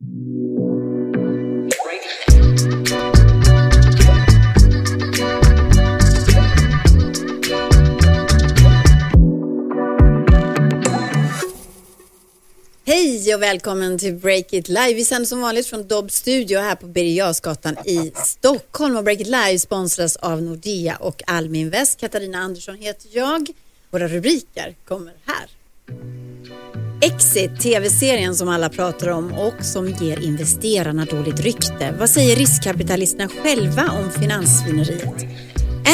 Hej och välkommen till Break It Live. Vi sänder som vanligt från Dobb Studio här på Birger i Stockholm. Och Break It Live sponsras av Nordea och Alminvest. Katarina Andersson heter jag. Våra rubriker kommer här. Exit, tv-serien som alla pratar om och som ger investerarna dåligt rykte. Vad säger riskkapitalisterna själva om finanssvineriet?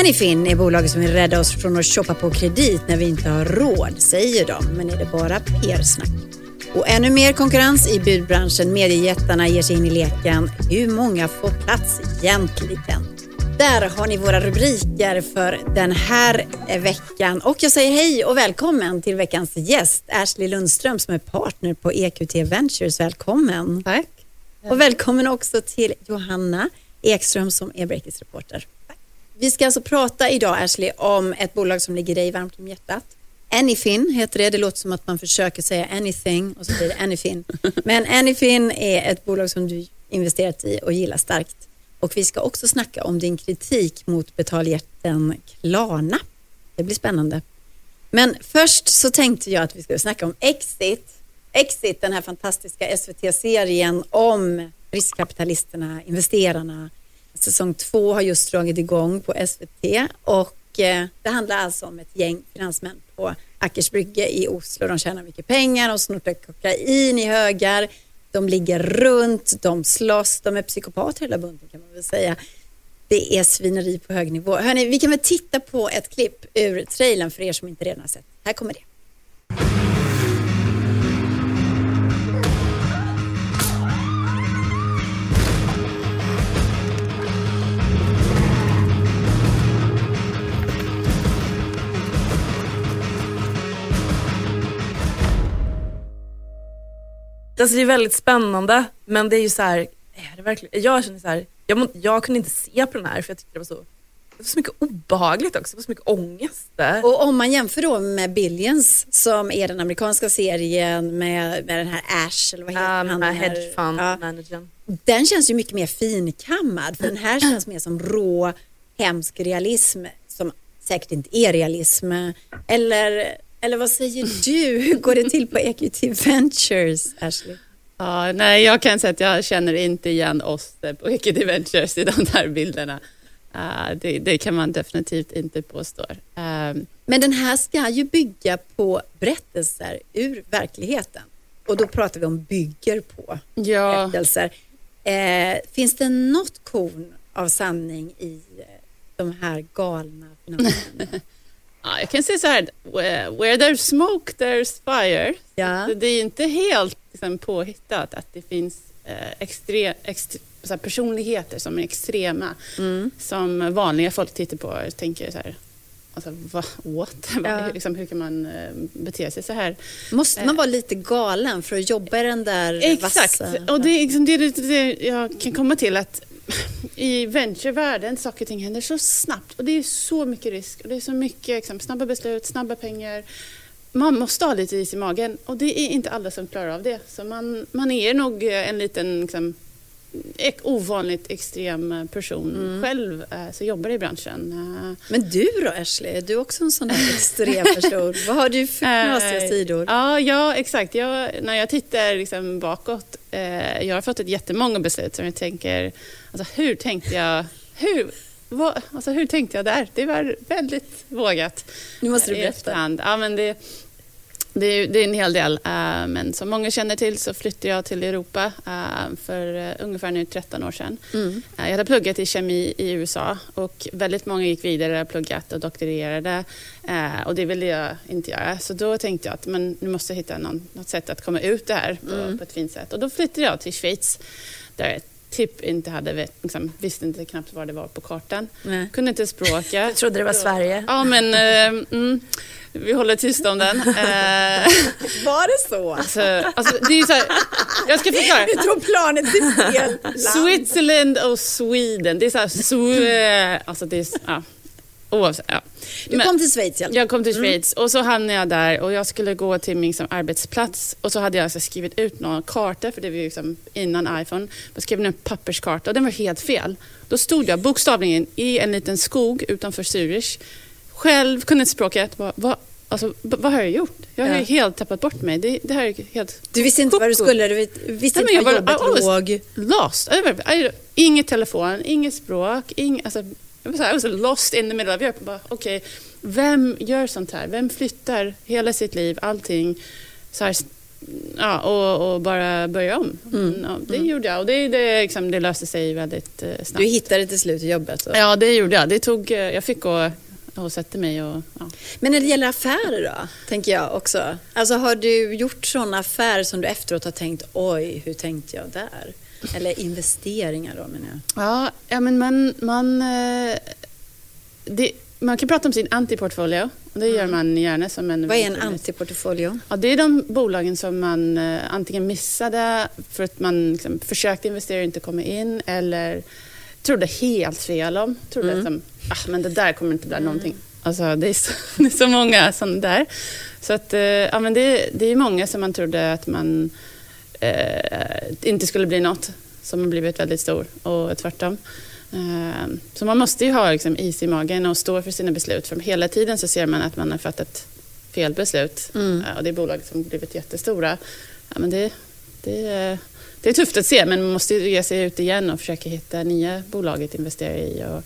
Anyfin är bolaget som vill rädda oss från att shoppa på kredit när vi inte har råd, säger de. Men är det bara PR-snack? Och ännu mer konkurrens i budbranschen. Mediejättarna ger sig in i leken. Hur många får plats egentligen? Där har ni våra rubriker för den här veckan. Och jag säger hej och välkommen till veckans gäst, Ashley Lundström som är partner på EQT Ventures. Välkommen! Tack! Och välkommen också till Johanna Ekström som är Breakits reporter. Vi ska alltså prata idag, Ashley, om ett bolag som ligger dig varmt om hjärtat. Anyfin heter det. Det låter som att man försöker säga anything och så blir det Anyfin. Men Anyfin är ett bolag som du investerat i och gillar starkt. Och vi ska också snacka om din kritik mot betaljätten Klarna. Det blir spännande. Men först så tänkte jag att vi skulle snacka om Exit. Exit, den här fantastiska SVT-serien om riskkapitalisterna, investerarna. Säsong två har just dragit igång på SVT och eh, det handlar alltså om ett gäng finansmän på Ackersbrygge i Oslo. De tjänar mycket pengar, de snortar kokain i högar, de ligger runt, de slåss, de är psykopater hela bunten kan man väl säga. Det är svineri på hög nivå. Hörni, vi kan väl titta på ett klipp ur trailern för er som inte redan har sett. Här kommer det. Alltså det är väldigt spännande men det är ju så här, är det verkligen, jag känner så här, jag, jag kunde inte se på den här för jag tyckte det var så det var så mycket obehagligt också, det var så mycket ångest där. Och om man jämför då med Billions som är den amerikanska serien med, med den här Ash eller vad heter um, han? Den hedge fund ja, managern. Den känns ju mycket mer finkammad för den här känns mer som rå hemsk realism som säkert inte är realism. Eller eller vad säger du? Hur går det till på EQT Ventures, Ashley? Ja, nej, jag kan säga att jag känner inte igen oss på EQT Ventures i de där bilderna. Uh, det, det, kan man definitivt inte påstå. Um, Men den här ska ju bygga på berättelser ur verkligheten. Och då pratar vi om bygger på ja. berättelser. Uh, finns det något korn av sanning i uh, de här galna fenomenen? Ja, jag kan säga så här, where there's smoke there's fire. Ja. Det är inte helt liksom, påhittat att det finns eh, extre, extre, så personligheter som är extrema, mm. som vanliga folk tittar på och tänker så här, Alltså, vad, what? Ja. liksom, hur kan man uh, bete sig så här? Måste man vara lite galen för att jobba i den där Exakt, vassa? och det är liksom det, det jag kan komma till att i venturevärlden, saker och ting händer så snabbt och det är så mycket risk och det är så mycket liksom, snabba beslut, snabba pengar. Man måste ha lite is i magen och det är inte alla som klarar av det. Så man, man är nog en liten liksom, ovanligt extrem person mm. själv eh, som jobbar i branschen. Eh, Men du då Ashley, är du också en sån där extrem person? Vad har du för knasiga eh, sidor? Ja, ja exakt. Jag, när jag tittar liksom bakåt, jag har fått ett jättemånga beslut som jag tänker, alltså, hur tänkte jag, hur, vad, alltså, hur tänkte jag där? Det var väldigt vågat. Nu måste du berätta. Ja, men det, det är, det är, en hel del, uh, men som många känner till så flyttade jag till Europa uh, för uh, ungefär nu 13 år sedan. Mm. jag hade pluggat i kemi i USA och väldigt många gick vidare, pluggat och doktorerade och det ville jag inte göra. Så då tänkte jag att men, nu måste jag hitta någon, något sätt att komma ut det här på, mm. på ett fint sätt. Och då flyttade jag till Schweiz där typ inte hade, liksom, visste inte knappt var det var på kartan. Nej. Kunde inte språket. Jag trodde det var Sverige. Ja, men mm, vi håller tyst om den. Eh, Var det så? Alltså, alltså, det är så här, jag ska förklara. Vi tog planet till fel land. Switzerland och Sweden. Det är så här, swe, alltså det är, ja. Oavsett. Ja. Du Men- kom till Schweiz i alla fall. jag kom till Schweiz och så hamnade jag där och jag skulle gå till min liksom, arbetsplats och så hade jag alltså, skrivit ut några kartor för det var liksom innan iPhone. Jag skrev en papperskarta och den var helt fel. Då stod jag bokstavligen i en liten skog utanför Zürich. Själv kunde inte språket. Vad, vad, alltså, vad har jag gjort? Jag har ju Ja. helt tappat bort mig. Det, det här är helt Du visste inte vad du skulle, du visste Nej, inte var jobbet låg. lost. Inget telefon, inget språk, ing, alltså, jag var så här, I was lost in the middle of Europe. Bara, Okej, vem gör sånt här? Vem flyttar hela sitt liv, allting, så här, ja, och, och bara börja om? Mm. Ja, det gjorde jag och det, det, liksom, det löste sig väldigt eh, snabbt. Du hittade till slut jobbet. Och... Ja, det gjorde jag. Det tog, eh, jag fick gå och sätta mig och... Ja. Men när det gäller affärer då, tänker jag också. Alltså har du gjort sådana affärer som du efteråt har tänkt, oj, hur tänkte jag där? Eller investeringar då menar jag. Ja, ja men man, man, eh, det, man kan prata om sin antiportfolio. Det gör man gärna som en... Mm. Vad är en antiportfolio? Ja, det är de bolagen som man eh, antingen missade för att man liksom, försökte investera och inte kom in eller trodde helt fel om. Trodde Mm. att de, ah, men det där kommer inte bli någonting. Alltså, det, är så, det är så många sådana där. Så att, eh, ja, men det, det är många som man trodde att man inte skulle bli något som har blivit väldigt stor och tvärtom. Eh, så man måste ju ha liksom, is i magen och stå för sina beslut. För hela tiden så ser man att man har fattat fel beslut. Mm. Ja, och det är bolag som blivit jättestora. Ja, men det, det, är- det är tufft att se, men man måste ge sig ut igen och försöka hitta nya bolag att investera i. Och,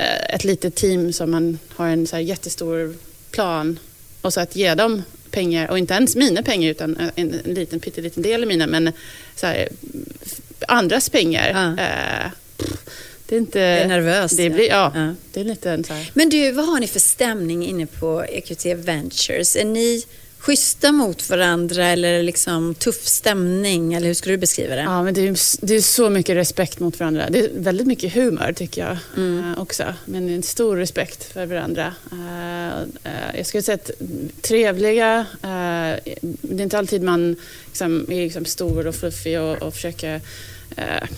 eh, ett litet team som man har en så jättestor plan och så att ge dem pengar, och inte ens mina pengar utan en, en liten pytteliten del av mina, men så här, andras pengar. Ja. Eh, det är inte... Det är nervöst. Det blir, ja, Ja. det är lite en så här... Men du, vad har ni för stämning inne på EQT Ventures? Är ni schyssta mot varandra eller liksom tuff stämning? Eller hur skulle du beskriva det? Ja, men det är, det är så mycket respekt mot varandra. Det är väldigt mycket humor tycker jag eh, också. Men en stor respekt för varandra. Eh, eh, jag skulle säga att trevliga, eh, det är inte alltid man liksom, är liksom stor och fluffig och, och försöker eh,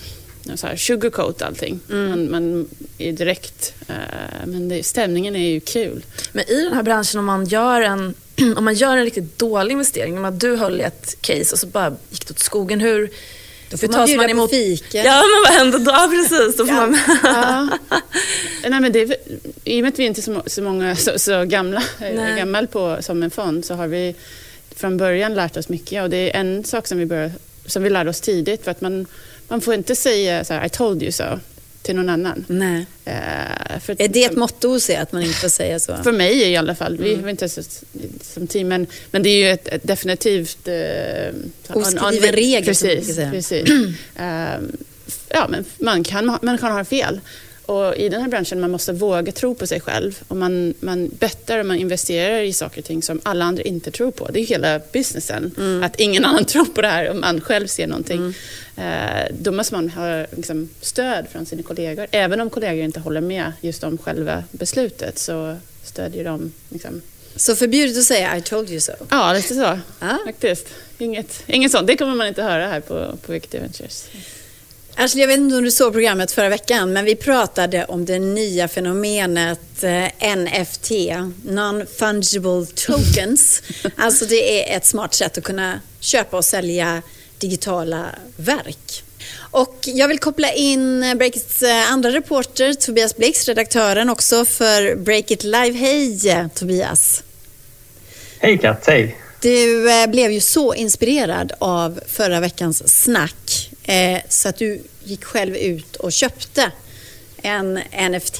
så här, sugarcoat allting. Man, man är direkt, eh, men det, stämningen är ju kul. Men i den här branschen om man gör en, om man gör en riktigt dålig investering, om att du höll i ett case och så bara gick det åt skogen, hur, Då hur får man bjuda på fika. Ja men vad händer då? Ja, precis, då får man... Ja. Nej, men det är, I och med att vi inte är så, så många så, så gamla, är gammal på, som en fond så har vi från början lärt oss mycket och det är en sak som vi, bör, som vi lärde oss tidigt för att man, man får inte säga så här, I told you so till någon annan. Nej. För, Är det ett motto hos er att man inte får säga så? för mig i alla fall. Vi Mm. har inte så, som team, men, men det är ju ett, ett definitivt... Eh, Oskriven regel, som man Precis. säga. precis. Ehm, ja, men man kan, man kan ha fel. Och i den här branschen man måste våga tro på sig själv. Och man, man bettar och man investerar i saker och ting som alla andra inte tror på. Det är hela businessen. Mm. Att ingen annan tror på det här och man själv ser någonting. Eh, då måste man ha liksom, stöd från sina kollegor. Även om kollegor inte håller med just om själva beslutet så stödjer de. Liksom. Så förbjudet att säga I told you so. Ja, lite så. Ja. Faktiskt. Inget, inget sånt. Det kommer man inte höra här på, på Wicked Ventures. Ashley, jag vet inte om du såg programmet förra veckan, men vi pratade om det nya fenomenet eh, NFT, Non-Fungible Tokens. alltså det är ett smart sätt att kunna köpa och sälja digitala verk. Och jag vill koppla in Breakits eh, andra reporter, Tobias Blix, redaktören också för Breakit Live. Hej Tobias! Hej Kat, hej! Du eh, blev ju så inspirerad av förra veckans snack så att du gick själv ut och köpte en NFT.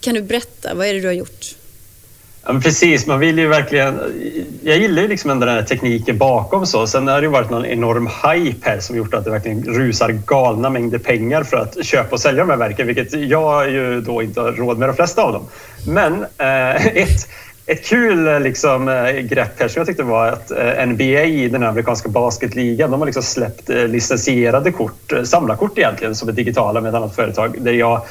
Kan du berätta, vad är det du har gjort? Ja, men precis, man vill ju verkligen... Jag gillar ju liksom ändå den här tekniken bakom så. Sen har det ju varit någon enorm hype här som gjort att det verkligen rusar galna mängder pengar för att köpa och sälja de här verken, vilket jag ju då inte har råd med de flesta av dem. Men eh, ett, ett kul eh, liksom, eh, grepp här som jag tyckte var att eh, NBA, den amerikanska basketligan, de har liksom släppt licensierade kort, samlarkort egentligen, som är digitala med ett annat företag. Där jag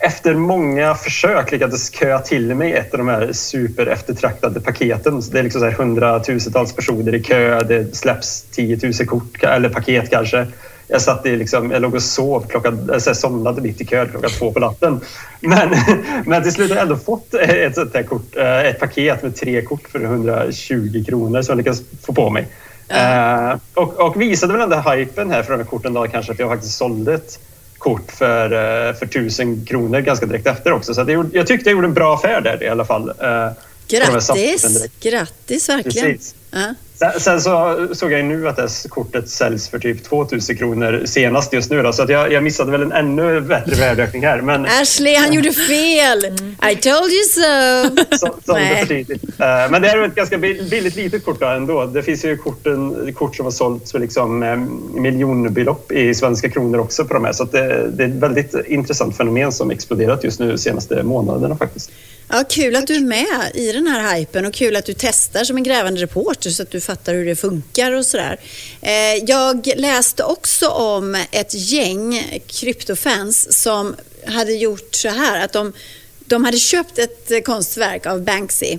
efter många försök lyckades köa till mig ett av de här super eftertraktade paketen. Det är liksom så här hundratusentals personer i kö, det släpps 10 000 kort eller paket kanske jag, satt i liksom, jag låg och sov, klockan, alltså jag somnade mitt i kön klockan två på natten. Men, men till slut har jag ändå fått ett sånt här kort, eh, ett paket med tre kort för 120 kronor som jag lyckades få på mig. Mm. Uh, och, och visade väl den där hypen här för de här korten då kanske att jag faktiskt sålde ett kort för, uh, för tusen kronor ganska direkt efter också. Så jag, jag tyckte jag gjorde en bra affär där i alla fall. Uh, Grattis! Grattis verkligen! Precis. Ja. Sen, sen, så såg jag nu att det kortet säljs för typ 2000 kronor senast just nu. Då, så att jag, jag missade väl en ännu bättre värdeökning här. Men, Ashley, han gjorde fel! I told you so! så, så det uh, men det är ett ganska billigt litet kort då ändå. Det finns ju korten, kort som har sålts för liksom, um, miljonbelopp i svenska kronor också på de här. Så det, det, är ett väldigt intressant fenomen som exploderat just nu de senaste månaderna faktiskt. Ja, kul att du är med i den här hypen och kul att du testar som en grävande reporter så att du fattar hur det funkar och sådär. Eh, jag läste också om ett gäng kryptofans som hade gjort så här att de, de hade köpt ett konstverk av Banksy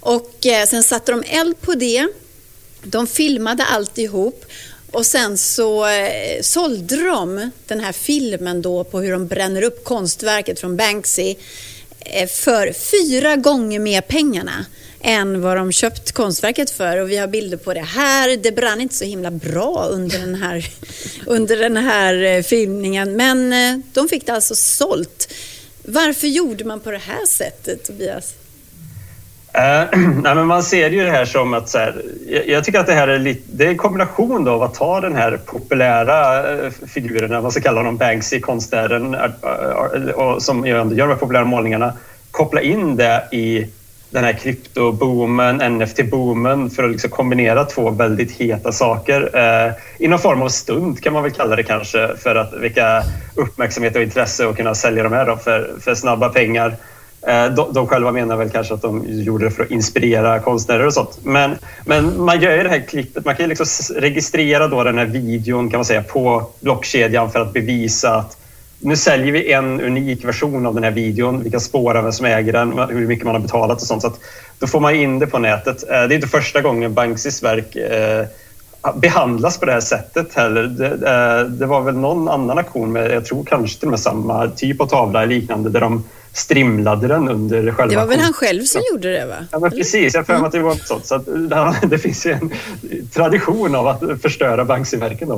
och eh, sen satte de eld på det. De filmade alltihop och sen så eh, sålde de den här filmen då på hur de bränner upp konstverket från Banksy för fyra gånger mer pengarna än vad de köpt konstverket för och vi har bilder på det här. Det brann inte så himla bra under den här, under den här eh, filmningen men eh, de fick det alltså sålt. Varför gjorde man på det här sättet Tobias? Uh, nej, men man ser ju det här som att så här, jag, jag, tycker att det här är, lite, det är en kombination av att ta den här populära eh, figuren, man ska kalla honom Banksy, konstnären och, som gör de här populära målningarna, koppla in det i den här kryptoboomen, NFT-boomen för att liksom kombinera två väldigt heta saker eh, i någon form av stund kan man väl kalla det kanske för att väcka uppmärksamhet och intresse och kunna sälja de här för, för snabba pengar. Eh, de, de själva menar väl kanske att de gjorde det för att inspirera konstnärer och sånt. Men, men man gör ju det här klippet, man kan ju liksom registrera då den här videon kan man säga på blockkedjan för att bevisa att nu säljer vi en unik version av den här videon. Vi kan spåra vem som äger den, hur mycket man har betalat och sånt. Så då får man in det på nätet. Eh, det är inte första gången Banksys verk eh, behandlas på det här sättet heller. Det, det, var väl någon annan aktion med, jag tror kanske till och med samma typ av tavla eller liknande, där de strimlade den under själva... Det var väl han själv som gjorde det va? Ja, men precis. Jag för mig att det var något sånt. Så att, det finns ju en tradition av att förstöra Banksy-verken.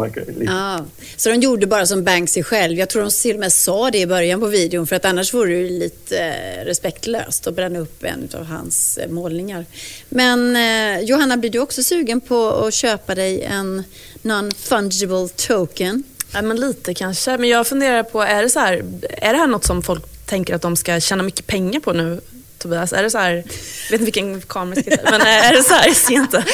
Ja, så de gjorde bara som Banksy själv. Jag tror de till och med sa det i början på videon för att annars vore det lite eh, respektlöst att bränna upp en av hans eh, målningar. Men eh, Johanna, blir du också sugen på att köpa dig en non-fungible token? Ja, men lite kanske. Men jag funderar på, är det så här, är det här något som folk tänker att de ska tjäna mycket pengar på nu Tobias? Är det så här, jag vet inte vilken kamera jag ska men är det så här, jag ser inte.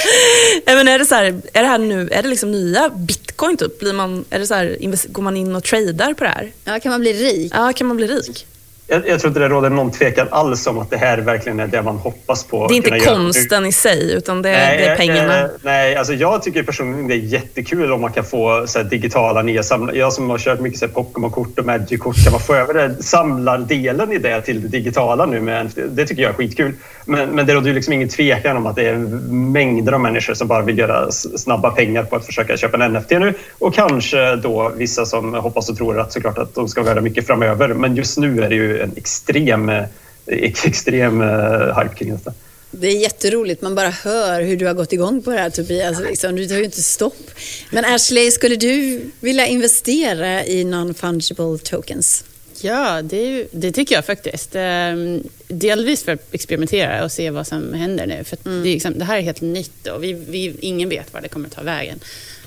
Men är det så här, är det här nu, är det liksom nya bitcoin typ? Blir man, är det så här, går man in och tradar på det här? Ja, kan man bli rik? Ja, kan man bli rik? Jag, jag, tror inte det råder någon tvekan alls om att det här verkligen är det man hoppas på. Det är inte konsten göra. i sig, utan det, nej, det är pengarna. Eh, nej, alltså jag tycker personligen det är jättekul om man kan få så här, digitala nya samlar. Jag som har kört mycket Pokémon-kort och Magic-kort, kan man få över det, samlardelen i det till det digitala nu? Med, det tycker jag är skitkul. Men, men det råder ju liksom ingen tvekan om att det är mängder av människor som bara vill göra snabba pengar på att försöka köpa en NFT nu. Och kanske då vissa som hoppas och tror att såklart att de ska vara mycket framöver. Men just nu är det ju en extrem, eh, extrem uh, hype kring detta. Det är jätteroligt, man bara hör hur du har gått igång på det här Tobias. Liksom. Du tar ju inte stopp. Men Ashley, skulle du vilja investera i non-fungible tokens? Ja, det, det, tycker jag faktiskt. Ehm, delvis för att experimentera och se vad som händer nu. För mm. det, liksom, det, här är helt nytt och vi, vi, ingen vet var det kommer att ta vägen.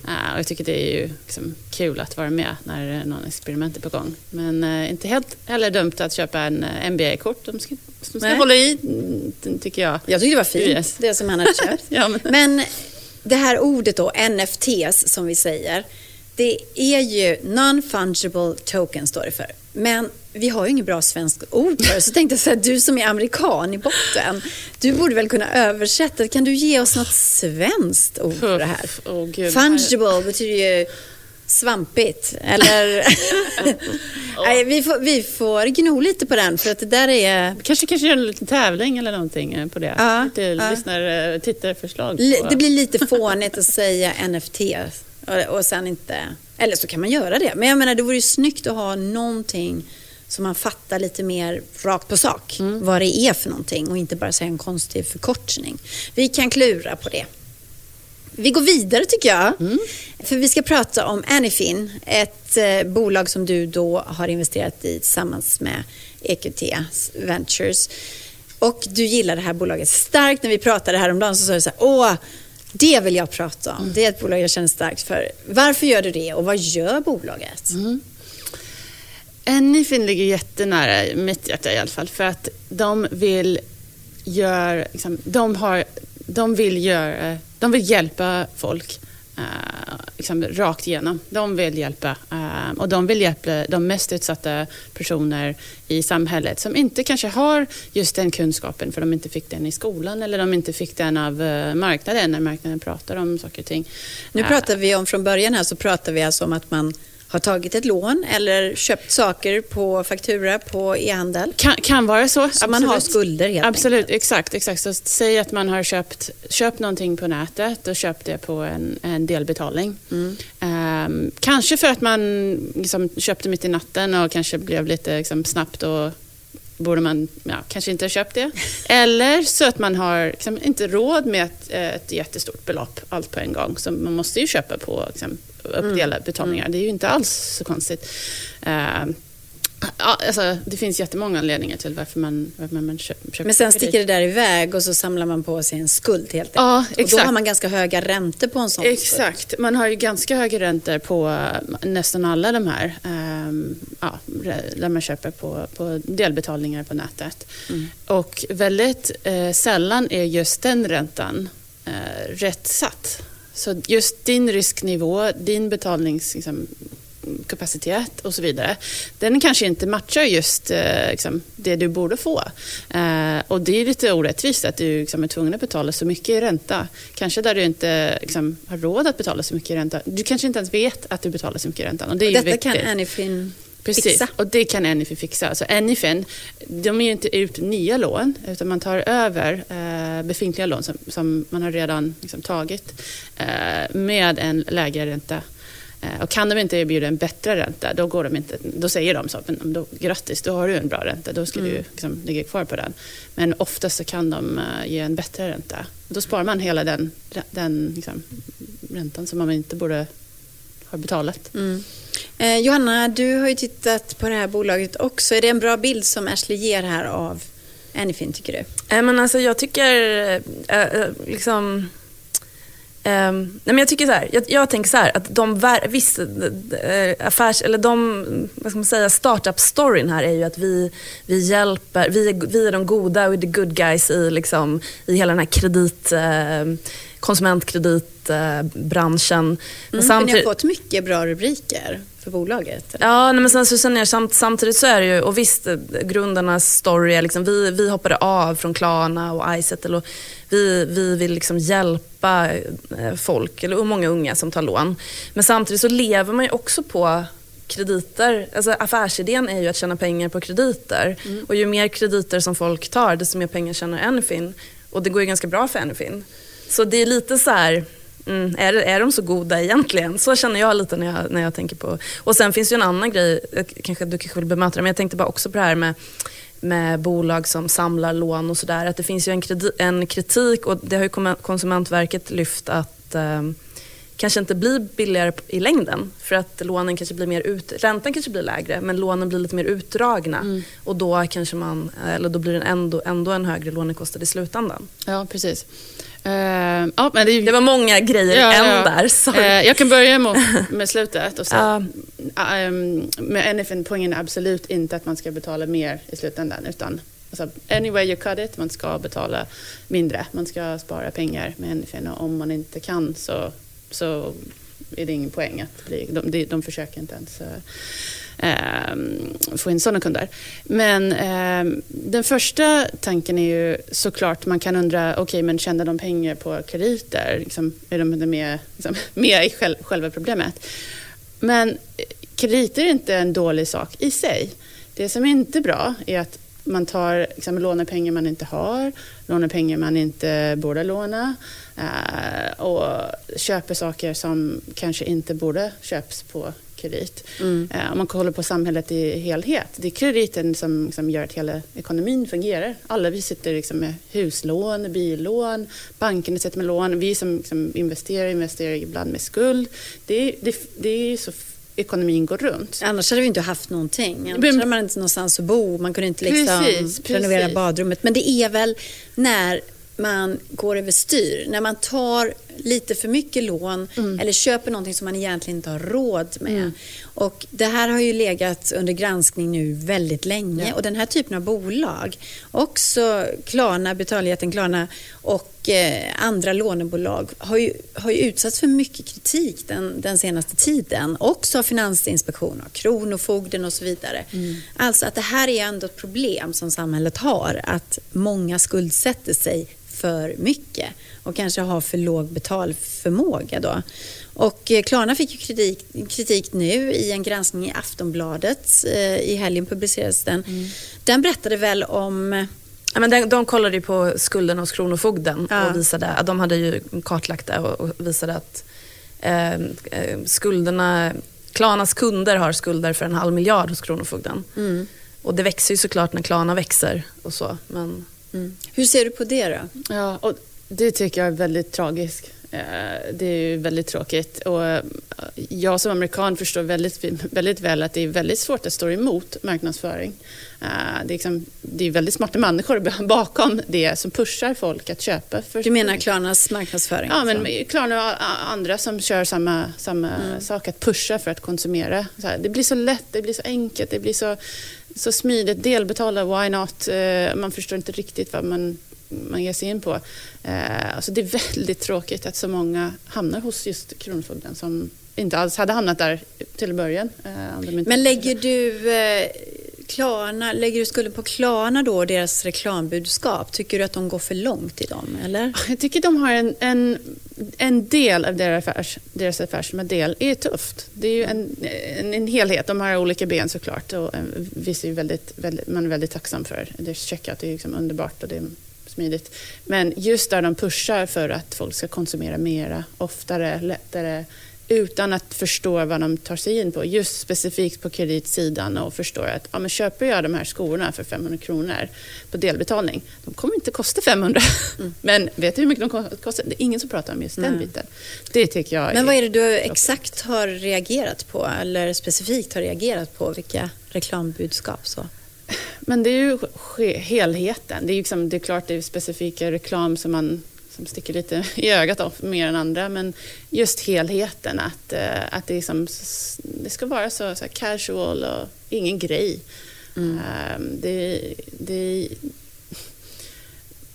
Uh, och jag tycker det är ju liksom kul att vara med när någon experiment är på gång. Men uh, inte helt heller dumt att köpa en uh, NBA-kort. De ska, de ska hålla i, mm, tycker jag. Jag tycker det var fint, yes. det som han hade köpt. ja, men... men det här ordet då, NFTs som vi säger. Det är ju non-fungible token står det för. Men vi har ju inget bra svenskt ord för det. Så tänkte jag så här, du som är amerikan i botten, du borde väl kunna översätta. Kan du ge oss något svenskt ord för det här? Oh, Gud, Fungible betyder ju svampigt. Eller... Nej, vi, får, vi får gno lite på den för att det där är... Kanske, kanske göra en liten tävling eller någonting på det. Ja, lite ja. lyssnar, tittarförslag. På... Det blir lite fånigt att säga NFT och, och sen inte Eller så kan man göra det. Men jag menar, det vore ju snyggt att ha någonting som man fattar lite mer rakt på sak. Vad det är för någonting och inte bara säga en konstig förkortning. Vi kan klura på det. Vi går vidare tycker jag. För vi ska prata om Anyfin, ett eh, bolag som du då har investerat i tillsammans med EQT Ventures. Och du gillar det här bolaget starkt. När vi pratade häromdagen så sa du så här, åh, det vill jag prata om. Det är ett bolag jag känner starkt för. Varför gör du det och vad gör bolaget? Anyfin ligger jättenära mitt hjärta i alla fall för att de vill gör, liksom, de, har, de, vill göra, de vill hjälpa folk eh, liksom, rakt igenom. De vill hjälpa eh, och de vill hjälpa de mest utsatta personer i samhället som inte kanske har just den kunskapen för de inte fick den i skolan eller de inte fick den av eh, marknaden när marknaden pratar om saker och ting. Nu Eh, pratar vi om, från början här så pratar vi alltså om att man har tagit ett lån eller köpt saker på faktura på e-handel. kan, kan vara så. Så man har skulder helt Absolut, enkelt. exakt. exakt. Så säg att man har köpt, köpt någonting på nätet och köpt det på en, en delbetalning. Mm. Ehm, kanske för att man liksom, köpte mitt i natten och kanske blev lite liksom, snabbt och borde man ja, kanske inte ha köpt det. Eller så att man har liksom, inte råd med ett, ett jättestort belopp allt på en gång. Så man måste ju köpa på liksom, uppdelade betalningar. Det är ju inte alls så konstigt. Ehm, ja, alltså, det finns jättemånga anledningar till varför man, varför man köper, Men sen sticker det där iväg och så samlar man på sig en skuld helt enkelt. Ja, Och då exakt. har man ganska höga räntor på en sån skuld. Exakt. Man har ju ganska höga räntor på eh, nästan alla de här ehm, ja, där man köper på, på delbetalningar på nätet. Och väldigt eh, sällan är just den räntan eh, rätt satt. Så just din risknivå, din betalnings... Liksom, kapacitet och så vidare. Den kanske inte matchar just eh, liksom, det du borde få. Eh, och det är lite orättvist att du liksom, är tvungen att betala så mycket i ränta. Kanske där du inte liksom, har råd att betala så mycket i ränta. Du kanske inte ens vet att du betalar så mycket i ränta. Och det är ju Detta viktigt. kan Anyfin Precis, fixa. och det kan Anyfin fixa. Alltså Anyfin, de ger inte ut nya lån utan man tar över eh, befintliga lån som, som man har redan liksom, tagit eh, med en lägre ränta. Eh, och kan de inte erbjuda en bättre ränta, då, går de inte, då säger de så, men då, grattis, då har du en bra ränta, då ska du liksom, ligga kvar på den. Men oftast så kan de eh, ge en bättre ränta. Då sparar man hela den, den liksom, räntan som man inte borde ha betalat. Mm. Eh, Johanna, du har ju tittat på det här bolaget också. Är det en bra bild som Ashley ger här av Anyfin tycker du? Eh, Men alltså jag tycker eh, eh, liksom... ehm, nej men jag tycker så här, jag, jag tänker så här att de, vär- visst, eh, affärs, eller de, vad ska man säga, startup-storyn här är ju att vi, vi hjälper, vi är, vi är de goda och the good guys i, liksom, i hela den här kredit, eh, konsumentkreditbranschen. Mm, för ni har fått mycket bra rubriker för bolaget. eller? Ja, nej, men sen så känner jag samt, samtidigt så är det ju, och visst eh, grundarnas story är liksom, vi, vi hoppade av från Klarna och iSettle och vi, vi vill liksom hjälpa eh, folk, eller många unga som tar lån. Men samtidigt så lever man ju också på krediter. Alltså affärsidén är ju att tjäna pengar på krediter. Och ju mer krediter som folk tar, desto mer pengar tjänar Anyfin. Och det går ju ganska bra för Anyfin. Så det är lite så här, mm, är, är de så goda egentligen? Så känner jag lite när jag, när jag tänker på... Och sen finns ju en annan grej, kanske, du kanske vill bemöta det, men jag tänkte bara också på det här med med bolag som samlar lån och sådär. Att det finns ju en, en kritik och det har ju Konsumentverket lyft att eh, kanske inte blir billigare i längden. För att lånen kanske blir mer ut, räntan kanske blir lägre men lånen blir lite mer utdragna. Och då kanske man, eller då blir det ändå, ändå en högre lånekostnad i slutändan. Ja, precis. Eh, ja, men det, Det var många grejer Ja, än ja. där. Eh, jag kan börja med, med slutet. Och Ja. säga, um, med NFN, poängen är absolut inte att man ska betala mer i slutändan. Utan alltså, anyway you cut it, man ska betala mindre. Man ska spara pengar med NFN och om man inte kan så, så är det ingen poäng att bli, de, de, de försöker inte ens eh, få in sådana kunder. Men eh, den första tanken är ju såklart, man kan undra, okej men tjänar de pengar på krediter? Liksom, är de med, liksom, med i själ, själva problemet? Men eh, krediter är inte en dålig sak i sig. Det som är inte bra är att man tar liksom, lånar pengar man inte har, lånar pengar man inte borde låna eh, och köper saker som kanske inte borde köps på kredit. Mm. Eh, om man kollar på samhället i helhet, det är krediten som, som gör att hela ekonomin fungerar. Alla vi sitter liksom med huslån, billån, bankerna sitter med lån, vi som, som investerar investerar ibland med skuld. Det, det, det är så ekonomin går runt. Annars hade vi inte haft någonting. Annars hade man inte någonstans att bo. Man kunde inte liksom precis, renovera precis. badrummet. Men det är väl när man går överstyr. När man tar lite för mycket lån mm. eller köper någonting som man egentligen inte har råd med. Mm. Och det här har ju legat under granskning nu väldigt länge ja. och den här typen av bolag, också Klarna, betaljätten Klarna och eh, andra lånebolag har ju, har ju utsatts för mycket kritik den, den senaste tiden. Också av Finansinspektionen, Kronofogden och så vidare. Mm. Alltså att det här är ändå ett problem som samhället har, att många skuldsätter sig för mycket och kanske har för låg betalförmåga. Då. Och eh, Klarna fick ju kritik, kritik nu i en granskning i Aftonbladet. Eh, I helgen publicerades den. Mm. Den berättade väl om Ja, men de, de kollade ju på skulden hos Kronofogden ja. och visade att de hade ju kartlagt det och, och visade att eh, eh, skulderna, Klarnas kunder har skulder för en halv miljard hos Kronofogden. Mm. Och det växer ju såklart när Klarna växer och så. Men... Mm. Hur ser du på det då? Ja, och det tycker jag är väldigt tragiskt. Eh, det är väldigt tråkigt. Och eh, jag som amerikan förstår väldigt, väldigt väl att det är väldigt svårt att stå emot marknadsföring. Eh, det är, liksom, det är väldigt smarta människor bakom det som pushar folk att köpa. För du menar Klarnas marknadsföring? Ja, men Klarna och andra som kör samma, samma mm. sak, att pusha för att konsumera. det blir så lätt, det blir så enkelt, det blir så, så smidigt. Delbetala, why not? Man förstår inte riktigt vad man man ger sig in på. Eh, alltså det är väldigt tråkigt att så många hamnar hos just Kronofogden som inte alls hade hamnat där till början. Eh, Men lägger du eh, Klarna, lägger du skulden på Klarna då och deras reklambudskap? Tycker du att de går för långt i dem? Eller? Jag tycker de har en, en, en del av deras, affärs, deras affärsmodell är tufft. Det är ju en, en, en, helhet. De har olika ben såklart och vissa är väldigt, väldigt, man är väldigt tacksam för. Deras checkout är liksom underbart och det smidigt. Men just där de pushar för att folk ska konsumera mera, oftare, lättare utan att förstå vad de tar sig in på. Just specifikt på kreditsidan och förstår att ja, men köper jag de här skorna för 500 kronor på delbetalning, de kommer inte kosta 500. Mm. Men vet du hur mycket de kostar? Det är ingen som pratar om just den biten. Det tycker jag Men vad är det du exakt har reagerat på eller specifikt har reagerat på? Vilka reklambudskap? Så? Men det är ju helheten. Det är, liksom, det är klart det är specifika reklam som man som sticker lite i ögat av mer än andra. Men just helheten, att, eh, att det, liksom, det ska vara så, så casual och ingen grej. Mm. Ehm, det, det,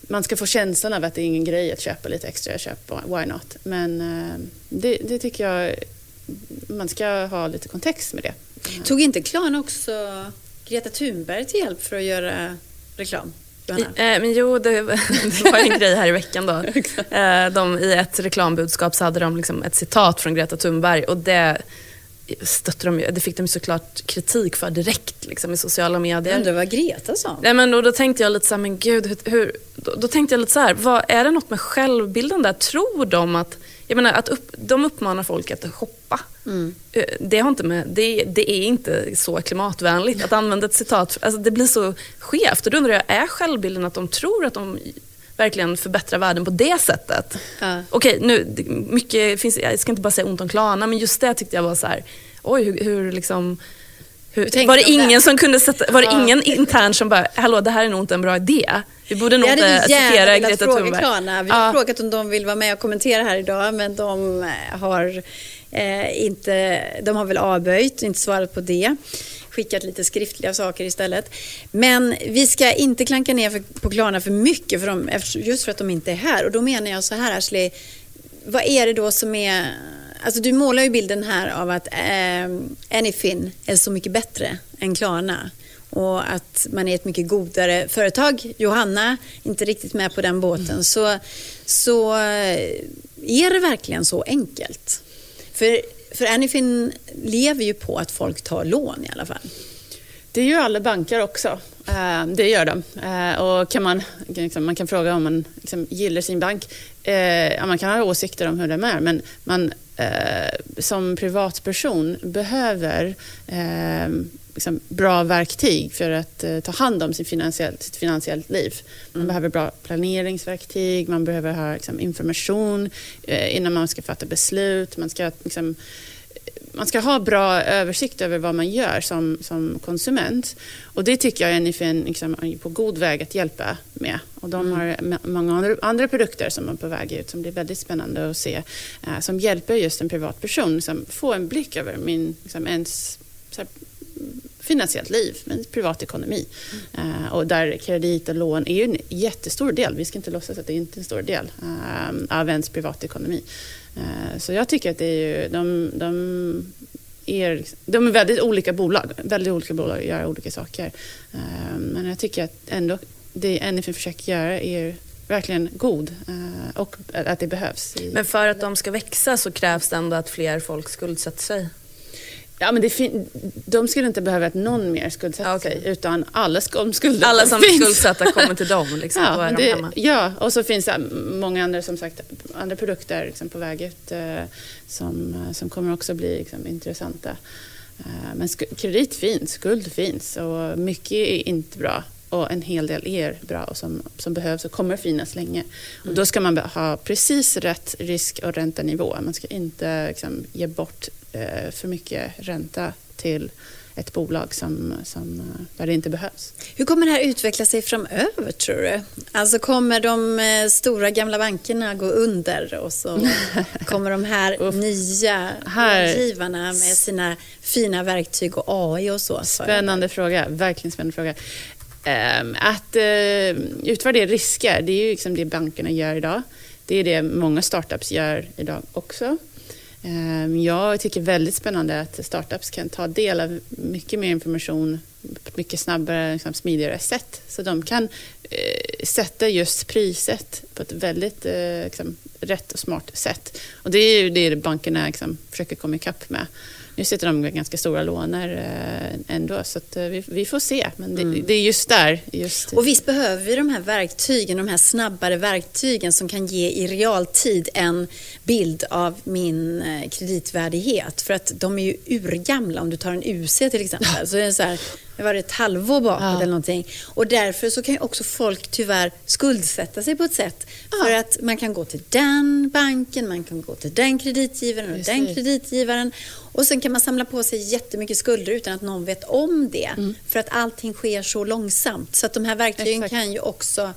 man ska få känslan av att det är ingen grej att köpa lite extra köp, why not? Men ehm, det, det tycker jag man ska ha lite kontext med det. Tog inte Klarna också Greta Thunberg till hjälp för att göra reklam? I, eh, men jo, det, det, var en grej här i veckan då. Eh, de, I ett reklambudskap så hade de liksom ett citat från Greta Thunberg och det stötte de, det fick de såklart kritik för direkt liksom, i sociala medier. Undrar vad Greta sa? Nej, men då, då tänkte jag lite så här, men gud, hur, hur då, då, tänkte jag lite så här, vad, är det något med självbilden där? Tror de att, jag menar att upp, de uppmanar folk att shoppa. Mm. Eh, det, har inte med, det, det, är inte så klimatvänligt att använda ett citat. Alltså det blir så skevt. Och då undrar jag, är självbilden att de tror att de verkligen förbättrar världen på det sättet? Ja. Okej, nu, mycket finns, jag ska inte bara säga ont om Klarna, men just det tyckte jag var så här, oj hur, hur liksom var det ingen som kunde sätta, var det ja. ingen intern som bara, hallå det här är nog inte en bra idé. Vi borde nog inte citera Greta Thunberg. Klarna. Vi har ja. frågat om de vill vara med och kommentera här idag men de eh, har eh, inte, de har väl avböjt, inte svarat på det skickat lite skriftliga saker istället. Men vi ska inte klanka ner för, på Klarna för mycket för dem, just för att de inte är här. Och då menar jag så här Ashley, vad är det då som är Alltså du målar ju bilden här av att eh, Anyfin är så mycket bättre än Klarna och att man är ett mycket godare företag. Johanna inte riktigt med på den båten. Mm. Så, så eh, är det verkligen så enkelt? För, för Anyfin lever ju på att folk tar lån i alla fall. Det gör alla banker också. Ehm, det gör de. Ehm, och kan man, liksom, man kan fråga om man liksom, gillar sin bank. Ehm, man kan ha åsikter om hur den är, men man som privatperson behöver liksom, bra verktyg för att ta hand om sin finansiell, sitt finansiellt liv. Man mm. behöver bra planeringsverktyg, man behöver ha liksom, information innan man ska fatta beslut. Man ska liksom, man ska ha bra översikt över vad man gör som, som konsument. Och det tycker jag NFN liksom, är på god väg att hjälpa med. Och de har mm. många andra, andra produkter som är på väg ut som blir väldigt spännande att se. Eh, som hjälper just en privatperson liksom, få en blick över min, liksom, ens här, finansiellt liv, men privatekonomi. Mm. Uh, och där kredit och lån är en jättestor del. Vi ska inte låtsas att det inte är en stor del uh, av ens privatekonomi. Eh, så jag tycker att det är ju, de, de, är, de är väldigt olika bolag. Väldigt olika bolag gör olika saker. Eh, men jag tycker att ändå det Anyfin försöker göra är verkligen god eh, och att det behövs. Men för att de ska växa så krävs det ändå att fler folk skuldsätter sig? Ja, men det de skulle inte behöva att någon mer skuldsätta okay. sig utan alla skulder Alla som är skuldsatta kommer till dem. Liksom, ja, är det, hemma. ja, och så finns det många andra, som sagt, andra produkter liksom, på väg ut eh, som, eh, som kommer också bli liksom, intressanta. Eh, men kredit finns, skuld finns och mycket är inte bra och en hel del är bra och som, som behövs och kommer finnas länge. Mm. Och då ska man ha precis rätt risk och räntenivå. Man ska inte liksom, ge bort eh, för mycket ränta till ett bolag som, som, eh, där det inte behövs. Hur kommer det här utveckla sig framöver tror du? Alltså kommer de eh, stora gamla bankerna gå under och så kommer de här nya rådgivarna med sina fina verktyg och AI och så? Spännande fråga, verkligen spännande fråga. Ehm, att uh, utvärdera risker, det är ju liksom det bankerna gör idag. Det är det många startups gör idag också. Ehm, jag tycker väldigt spännande att startups kan ta del av mycket mer information på ett mycket snabbare, liksom, smidigare sätt. Så de kan eh, sätta just priset på ett väldigt eh, liksom, rätt och smart sätt. Och det är ju det bankerna liksom, försöker komma ikapp med. Nu sitter de med ganska stora låner eh, ändå, så eh, vi, vi, får se. Men det, mm. det, är just där. Just... Och visst behöver vi de här verktygen, de här snabbare verktygen som kan ge i realtid en bild av min eh, kreditvärdighet. För att de är ju urgamla, om du tar en UC till exempel. Så det är så här, det var ett halvår bakåt ja. eller någonting. Och därför så kan ju också folk tyvärr skuldsätta sig på ett sätt. Ja. För att man kan gå till den banken, man kan gå till den kreditgivaren och Precis. den kreditgivaren. Och sen kan man samla på sig jättemycket skulder utan att någon vet om det. Mm. För att allting sker så långsamt. Så att de här verktygen Exakt. kan ju också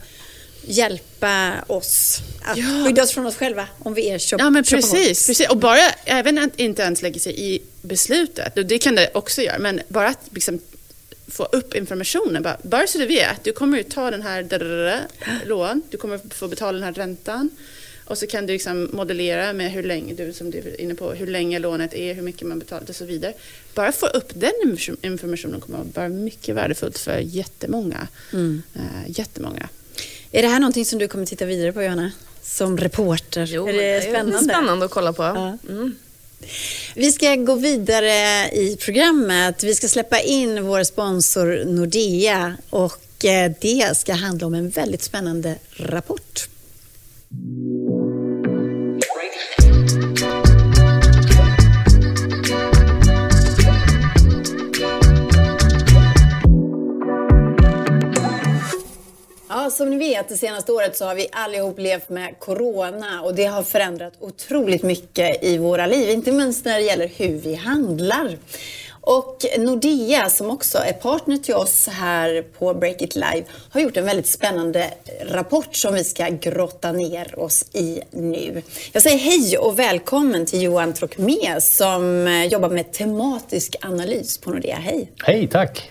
hjälpa oss att ja. skydda oss från oss själva om vi är shop, Ja, men precis, precis. Och bara, även att inte ens lägga sig i beslutet, det kan det också göra, men bara att liksom få upp informationen. Bara, bara så du vet, du kommer ju ta den här drrr, lån, du kommer få betala den här räntan. Och så kan du liksom modellera med hur länge, du, som du är inne på, hur länge lånet är, hur mycket man betalat och så vidare. Bara få upp den informationen kommer att vara mycket värdefullt för jättemånga. Mm. Uh, jättemånga. Är det här någonting som du kommer titta vidare på Johanna? Som reporter? Jo, är det, det är spännande att kolla på. Ja. Mm. Vi ska gå vidare i programmet. Vi ska släppa in vår sponsor Nordea och eh, det ska handla om en väldigt spännande rapport. Som ni vet, det senaste året så har vi allihop levt med corona och det har förändrat otroligt mycket i våra liv, inte minst när det gäller hur vi handlar. Och Nordea, som också är partner till oss här på Break It Live, har gjort en väldigt spännande rapport som vi ska grotta ner oss i nu. Jag säger hej och välkommen till Johan Trocmé som eh, jobbar med tematisk analys på Nordea. Hej! Hej, tack!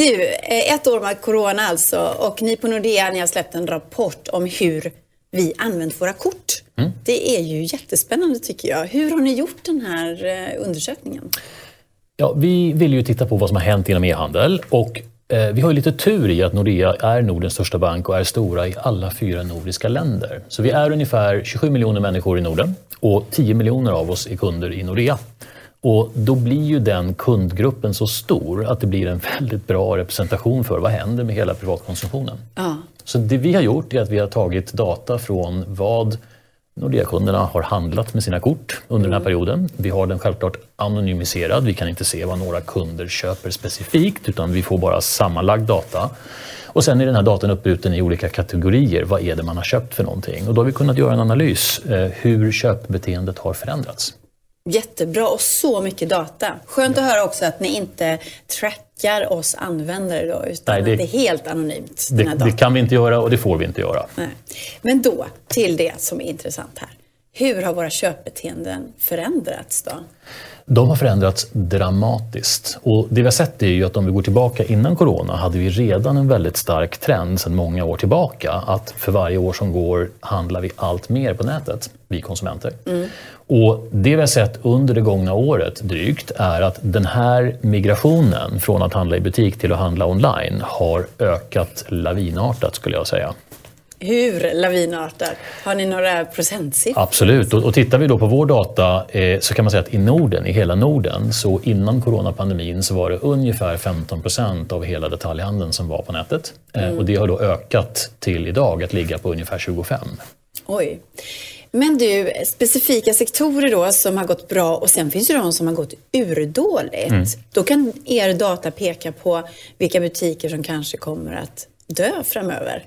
Du, eh, ett år med corona alltså och ni på Nordea ni har släppt en rapport om hur vi använt våra kort. Mm. Det är ju jättespännande tycker jag. Hur har ni gjort den här eh, undersökningen? Ja, vi vill ju titta på vad som har hänt inom e-handel och eh, vi har lite tur i att Nordea är Nordens största bank och är stora i alla fyra nordiska länder. Så vi är ungefär 27 miljoner människor i Norden och 10 miljoner av oss är kunder i Nordea. Och då blir ju den kundgruppen så stor att det blir en väldigt bra representation för vad händer med hela privatkonsumtionen. Ja. Så det vi har gjort är att vi har tagit data från vad Nordea-kunderna har handlat med sina kort under den här perioden. Vi har den självklart anonymiserad. Vi kan inte se vad några kunder köper specifikt utan vi får bara sammanlagd data. Och sen är den här datan uppbruten i olika kategorier. Vad är det man har köpt för någonting? Och då har vi kunnat göra en analys eh, hur köpbeteendet har förändrats. Jättebra och så mycket data. Skönt att höra också att ni inte trackar oss användare då, utan Nej, det- att det är helt anonymt. Det, det kan vi inte göra och det får vi inte göra. Nej. Men då till det som är intressant här. Hur har våra köpbeteenden förändrats då? De har förändrats dramatiskt. Och det vi har sett är ju att om vi går tillbaka innan corona hade vi redan en väldigt stark trend sedan många år tillbaka att för varje år som går handlar vi allt mer på nätet, vi konsumenter. Och det vi har sett under det gångna året drygt är att den här migrationen från att handla i butik till att handla online har ökat lavinartat skulle jag säga. Hur lavinartat? Har ni några procentsiffror? Absolut, och, och tittar vi då på vår data eh, så kan man säga att i Norden, i hela Norden, så innan coronapandemin så var det ungefär 15 procent av hela detaljhandeln som var på nätet. Eh, och det har då ökat till idag att ligga på ungefär 25. Oj. Men du, specifika sektorer då som har gått bra och sen finns det de som har gått urdåligt. Mm. Då kan er data peka på vilka butiker som kanske kommer att dö framöver.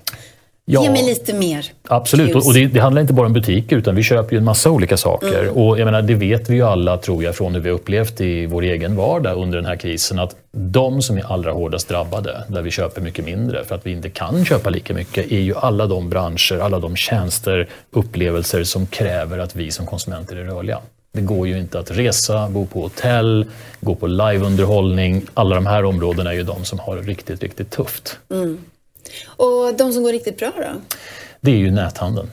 Ja. Ge mig lite mer. Absolut, och och det, det handlar inte bara om butiker utan vi köper ju en massa olika saker. Och jag menar, det vet vi ju alla, tror jag, från hur vi upplevt i vår egen vardag under den här krisen, att de som är allra hårdast drabbade, där vi köper mycket mindre för att vi inte kan köpa lika mycket, är ju alla de branscher, alla de tjänster, upplevelser som kräver att vi som konsumenter är rörliga. Det går ju inte att resa, bo på hotell, gå på liveunderhållning. Alla de här områdena är ju de som har det riktigt, riktigt tufft. Och de som går riktigt bra då? det är ju näthandeln.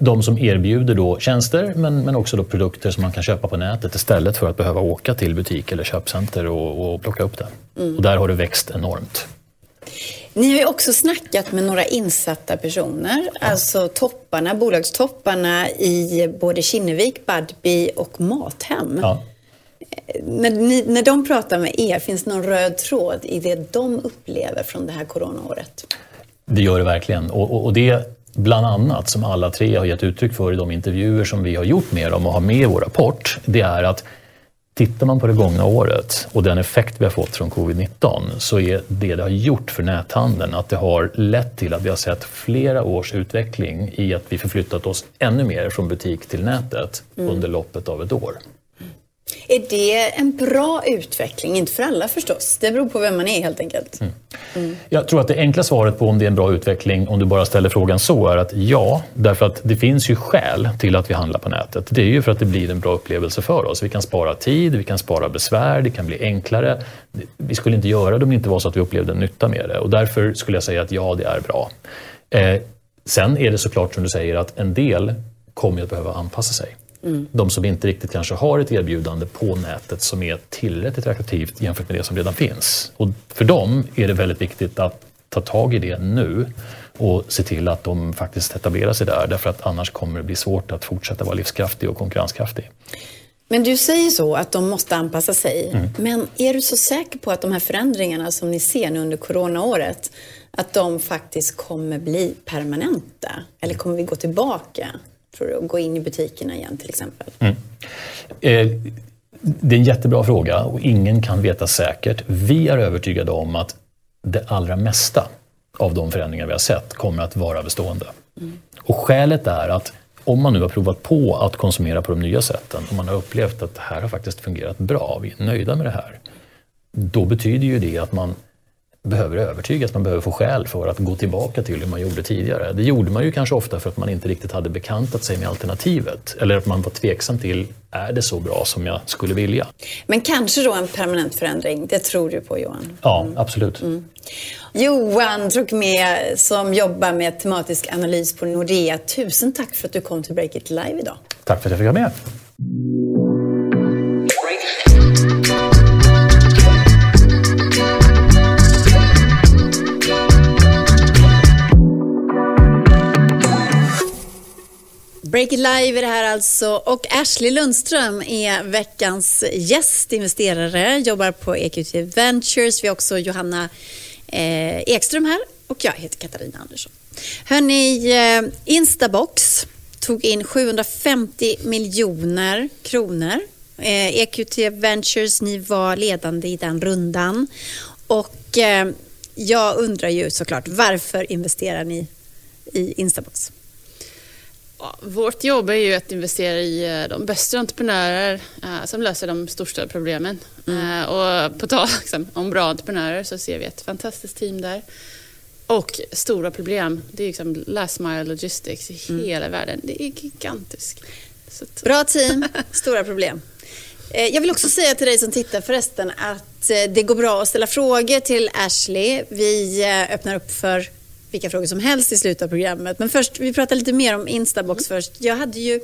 De som erbjuder då tjänster men, men också då produkter som man kan köpa på nätet istället för att behöva åka till butik eller köpcenter och, och plocka upp det. Och där har det växt enormt. Ni har ju också snackat med några insatta personer, alltså topparna, bolagstopparna i både Kinnevik, Budbee och Mathem. Ja. När, ni, när de pratar med er, finns det någon röd tråd i det de upplever från det här coronaåret? Det gör det verkligen. Och, och, och det bland annat som alla tre har gett uttryck för i de intervjuer som vi har gjort med dem och har med i vår rapport, det är att Tittar man på det gångna året och den effekt vi har fått från covid-19 så är det det har gjort för näthandeln att det har lett till att vi har sett flera års utveckling i att vi förflyttat oss ännu mer från butik till nätet under loppet av ett år. Är det en bra utveckling? Inte för alla förstås. Det beror på vem man är helt enkelt. Jag tror att det enkla svaret på om det är en bra utveckling, om du bara ställer frågan så, är att ja. Därför att det finns ju skäl till att vi handlar på nätet. Det är ju för att det blir en bra upplevelse för oss. Vi kan spara tid, vi kan spara besvär, det kan bli enklare. Vi skulle inte göra det om det inte var så att vi upplevde en nytta med det. Och därför skulle jag säga att ja, det är bra. Eh, sen är det såklart som du säger att en del kommer att behöva anpassa sig. De som inte riktigt kanske har ett erbjudande på nätet som är tillräckligt attraktivt jämfört med det som redan finns. Och för dem är det väldigt viktigt att ta tag i det nu och se till att de faktiskt etablerar sig där därför att annars kommer det bli svårt att fortsätta vara livskraftig och konkurrenskraftig. Men du säger så att de måste anpassa sig. Men är du så säker på att de här förändringarna som ni ser nu under coronaåret, att de faktiskt kommer bli permanenta? Eller kommer vi gå tillbaka för att gå in i butikerna igen till exempel? Eh, Det är en jättebra fråga och ingen kan veta säkert. Vi är övertygade om att det allra mesta av de förändringar vi har sett kommer att vara bestående. Och skälet är att om man nu har provat på att konsumera på de nya sätten och man har upplevt att det här har faktiskt fungerat bra, vi är nöjda med det här. Då betyder ju det att man behöver övertygas, man behöver få skäl för att gå tillbaka till hur man gjorde tidigare. Det gjorde man ju kanske ofta för att man inte riktigt hade bekantat sig med alternativet. Eller att man var tveksam till, är det så bra som jag skulle vilja? Men kanske då en permanent förändring, det tror du på Johan? Ja, absolut. Johan Trocmé som jobbar med tematisk analys på Nordea. Tusen tack för att du kom till Break It Live idag. Tack för att jag fick vara med. Break-it-live är det här alltså och Ashley Lundström är veckans gäst, investerare, jobbar på EQT Ventures. Vi har också Johanna eh, Ekström här och jag heter Katarina Andersson. Hörni, eh, Instabox tog in 750 miljoner kronor. Eh, EQT Ventures, ni var ledande i den rundan. Och eh, jag undrar ju såklart, varför investerar ni i Instabox? Vårt jobb är ju att investera i eh, de bästa entreprenörer eh, som löser de största problemen. Mm. Eh, och på tal liksom, om bra entreprenörer så ser vi ett fantastiskt team där. Och stora problem, det är liksom last mile logistics i mm. hela världen. Det är gigantiskt. Bra team, stora problem. Jag vill också säga till dig som tittar förresten att det går bra att ställa frågor till Ashley. Vi öppnar upp för vilka frågor som helst i slutet av programmet. Men först, vi pratar lite mer om Instabox mm. först. Jag hade ju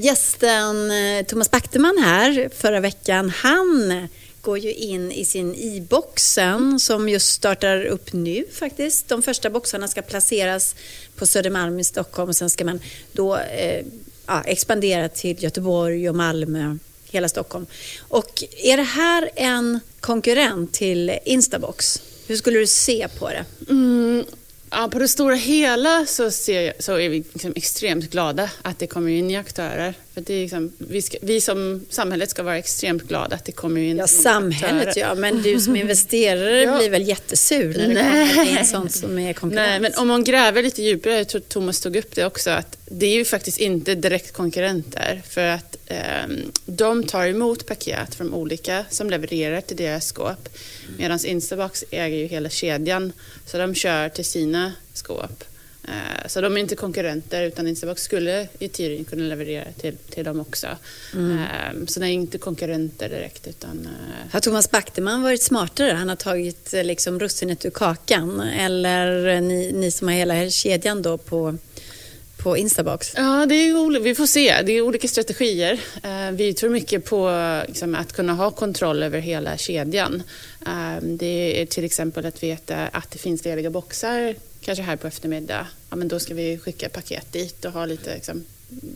gästen Thomas Backteman här förra veckan. Han går ju in i sin e-boxen som just startar upp nu faktiskt. De första boxarna ska placeras på Södermalm i Stockholm och sen ska man då eh, ja, expandera till Göteborg och Malmö, hela Stockholm. Och är det här en konkurrent till Instabox? Hur skulle du se på det? Mm, Ja, på det stora hela så, ser, så är vi liksom extremt glada att det kommer in nya aktörer. För det är liksom, vi, ska, vi som samhället ska vara extremt glada att det kommer in Ja, samhället aktörer. ja, men du som investerare ja. blir väl jättesur när det Nej. kommer in sånt som är konkurrens? Nej, men om man gräver lite djupare, jag tror Thomas tog upp det också, att det är ju faktiskt inte direkt konkurrenter. För att eh, de tar emot paket från olika som levererar till deras skåp. Medan Instabox äger ju hela kedjan, så de kör till sina skåp. Eh, så de är inte konkurrenter utan Instabox skulle i teorin kunna leverera till, till dem också. Mm. Eh, så de är inte konkurrenter direkt. Utan, eh, har Thomas Backteman varit smartare? Han har tagit liksom russinet ur kakan? Eller ni, ni som har hela kedjan då på på Instabox? Ja, det är, vi får se. Det är olika strategier. Eh, vi tror mycket på liksom, att kunna ha kontroll över hela kedjan. Eh, det är till exempel att veta att det finns lediga boxar kanske här på eftermiddag, ja, men då ska vi skicka paket dit och ha lite liksom,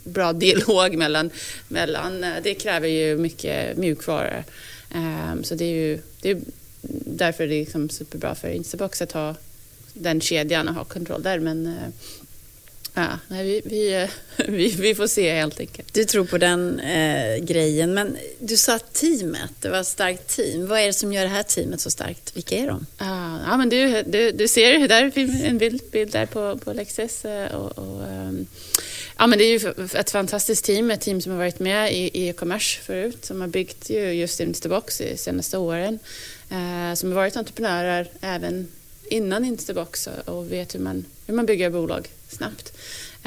bra dialog mellan, mellan... Eh, det kräver ju mycket mjukvara. Um, så det är ju det är därför det är liksom superbra för Instabox att ha den kedjan och ha kontroll där. Men Ja, nej, vi, vi, vi, vi, får se helt enkelt. Du tror på den eh, grejen. Men du sa teamet, det var ett starkt team. Vad är det som gör det här teamet så starkt? Vilka är de? ja, men du, du, du ser där en bild, bild där på, på Lexus. Eh, och, och, ehm, ja, men det är ju ett fantastiskt team, ett team som har varit med i e-commerce förut, som har byggt ju just Instabox de senaste åren. Eh, som har varit entreprenörer även innan Instabox och vet hur man, hur man bygger bolag snabbt.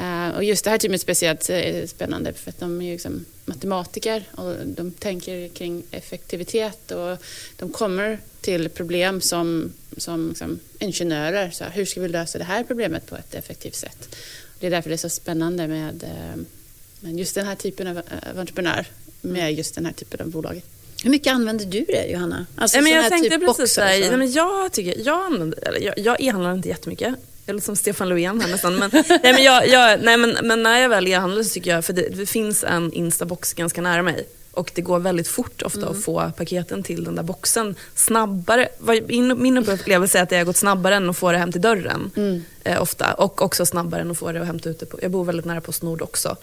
Uh, och just det här teamet speciellt är spännande för att de är liksom matematiker och de tänker kring effektivitet och de kommer till problem som, som liksom ingenjörer. Så hur ska vi lösa det här problemet på ett effektivt sätt? Det är därför det är så spännande med, uh, med just den här typen av, av entreprenör med just den här typen av bolag. Hur mycket använder du det Johanna? Alltså, men jag tänkte typ precis boxar, nej, men jag, tycker, jag, använder, eller jag, jag e-handlar inte jättemycket. Låter som Stefan Löfven här nästan. Men, nej, men, jag, jag, nej, men, men när jag väl e-handlar så tycker jag, för det, det, finns en Instabox ganska nära mig och det går väldigt fort ofta mm. att få paketen till den där boxen snabbare. Min, min upplevelse är att det har gått snabbare än att få det hem till dörren. Mm. Eh, ofta. Och också snabbare än att få det och hämta ut det på. Jag bor väldigt nära Postnord också.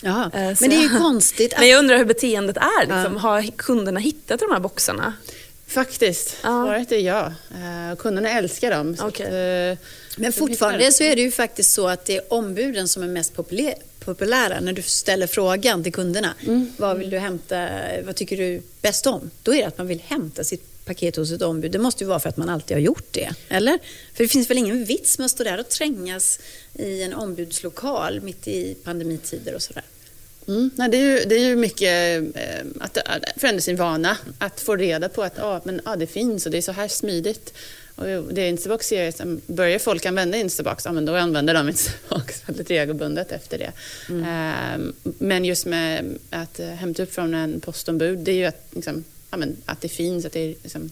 Jaha. Eh, men det är ju konstigt. Att... Men jag undrar hur beteendet är. Liksom. Ja. Har kunderna hittat de här boxarna? Faktiskt, ja. svaret är ja. Uh, kunderna älskar dem. Okay. Att, uh, men fortfarande så är det ju faktiskt så att det är ombuden som är mest populära när du ställer frågan till kunderna. Mm. Vad vill du hämta? Vad tycker du bäst om? Då är det att man vill hämta sitt paket hos ett ombud. Det måste ju vara för att man alltid har gjort det. Eller? För det finns väl ingen vits med att stå där och trängas i en ombudslokal mitt i pandemitider och sådär. Mm. Nej, det, är ju, det är ju mycket eh, att förändra sin vana, att få reda på att ah, men, ah, det finns och det är så här smidigt. Och det Instabox ser att börjar folk använda Instabox, ja, men då använder de Instabox väldigt regelbundet efter det. Mm. Eh, men just med att hämta upp från en postombud, det är ju att, liksom, ja, men, att det finns, att det är liksom,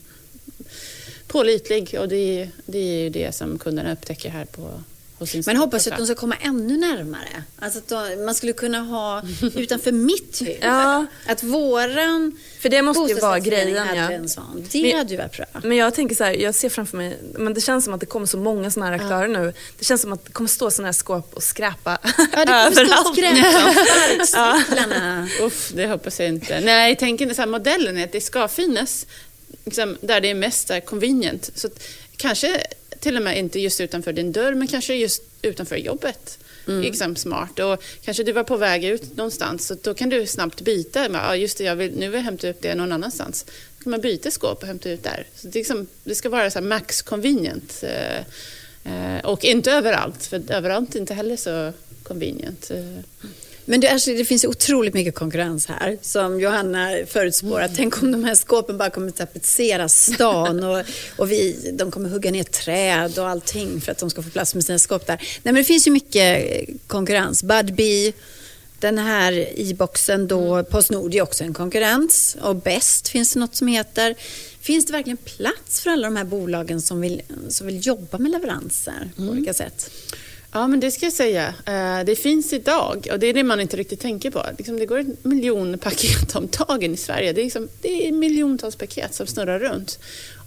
pålitlig och det, det är ju det som kunderna upptäcker här på Men hoppas att de ska komma ännu närmare. Alltså att de, man skulle kunna ha utanför mitt hus. Ja. Att våran För det måste ju vara grejen. hade Ja. en sån. Det Men- hade ju varit bra. Men jag tänker så här, jag ser framför mig, men det känns som att det kommer så många sådana här aktörer nu. Det känns som att det kommer stå sådana här skåp och skräpa Ja, det kommer stå överallt. skräpcyklarna. Uff, det hoppas jag inte. Nej, tänken är så här, modellen är att det ska finnas liksom, där det är mest så här, convenient. Så att, kanske till och med inte just utanför din dörr, men kanske just utanför jobbet. Liksom smart. Och kanske du var på väg ut någonstans, så då kan du snabbt byta. Men, Ja, just det, jag vill, nu vill jag hämta upp det någon annanstans. Då kan man byta skåp och hämta ut där. Så det, liksom, det ska vara så max convenient. Eh, eh, och inte överallt, för överallt är inte heller så convenient. Eh, Men du Ashley, det finns otroligt mycket konkurrens här som Johanna förutspår. att Tänk om de här skåpen bara kommer tapetsera stan och, och vi, de kommer hugga ner träd och allting för att de ska få plats med sina skåp där. Nej men det finns ju mycket konkurrens. Budbee, den här e-boxen då, Postnord är också en konkurrens och Best finns det något som heter. Finns det verkligen plats för alla de här bolagen som vill, som vill jobba med leveranser på olika sätt? Ja, men det ska jag säga. Eh, Det finns idag och det är det man inte riktigt tänker på. Liksom, Det går en miljon paket om dagen i Sverige. Det är, liksom, det är miljontals paket som snurrar runt.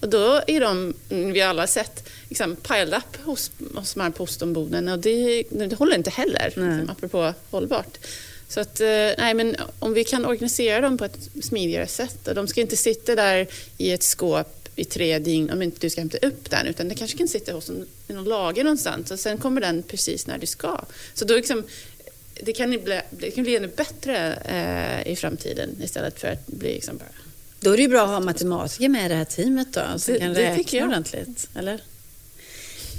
Och då är de, mm, vi har alla sett, liksom, piled up hos, hos de här postombuden och det, det håller inte heller, liksom, apropå hållbart. Så att, eh, nej, men om vi kan organisera dem på ett smidigare sätt och de ska inte sitta där i ett skåp i tre dygn om inte du ska hämta upp den utan det kanske kan sitta hos en, i någon lager någonstans och sen kommer den precis när du ska. Så då liksom, det kan bli, det kan bli ännu bättre eh, i framtiden istället för att bli liksom bara... Då är det ju bra att ha matematiker med i det här teamet då, som Det- kan det räkna jag. ordentligt. Eller?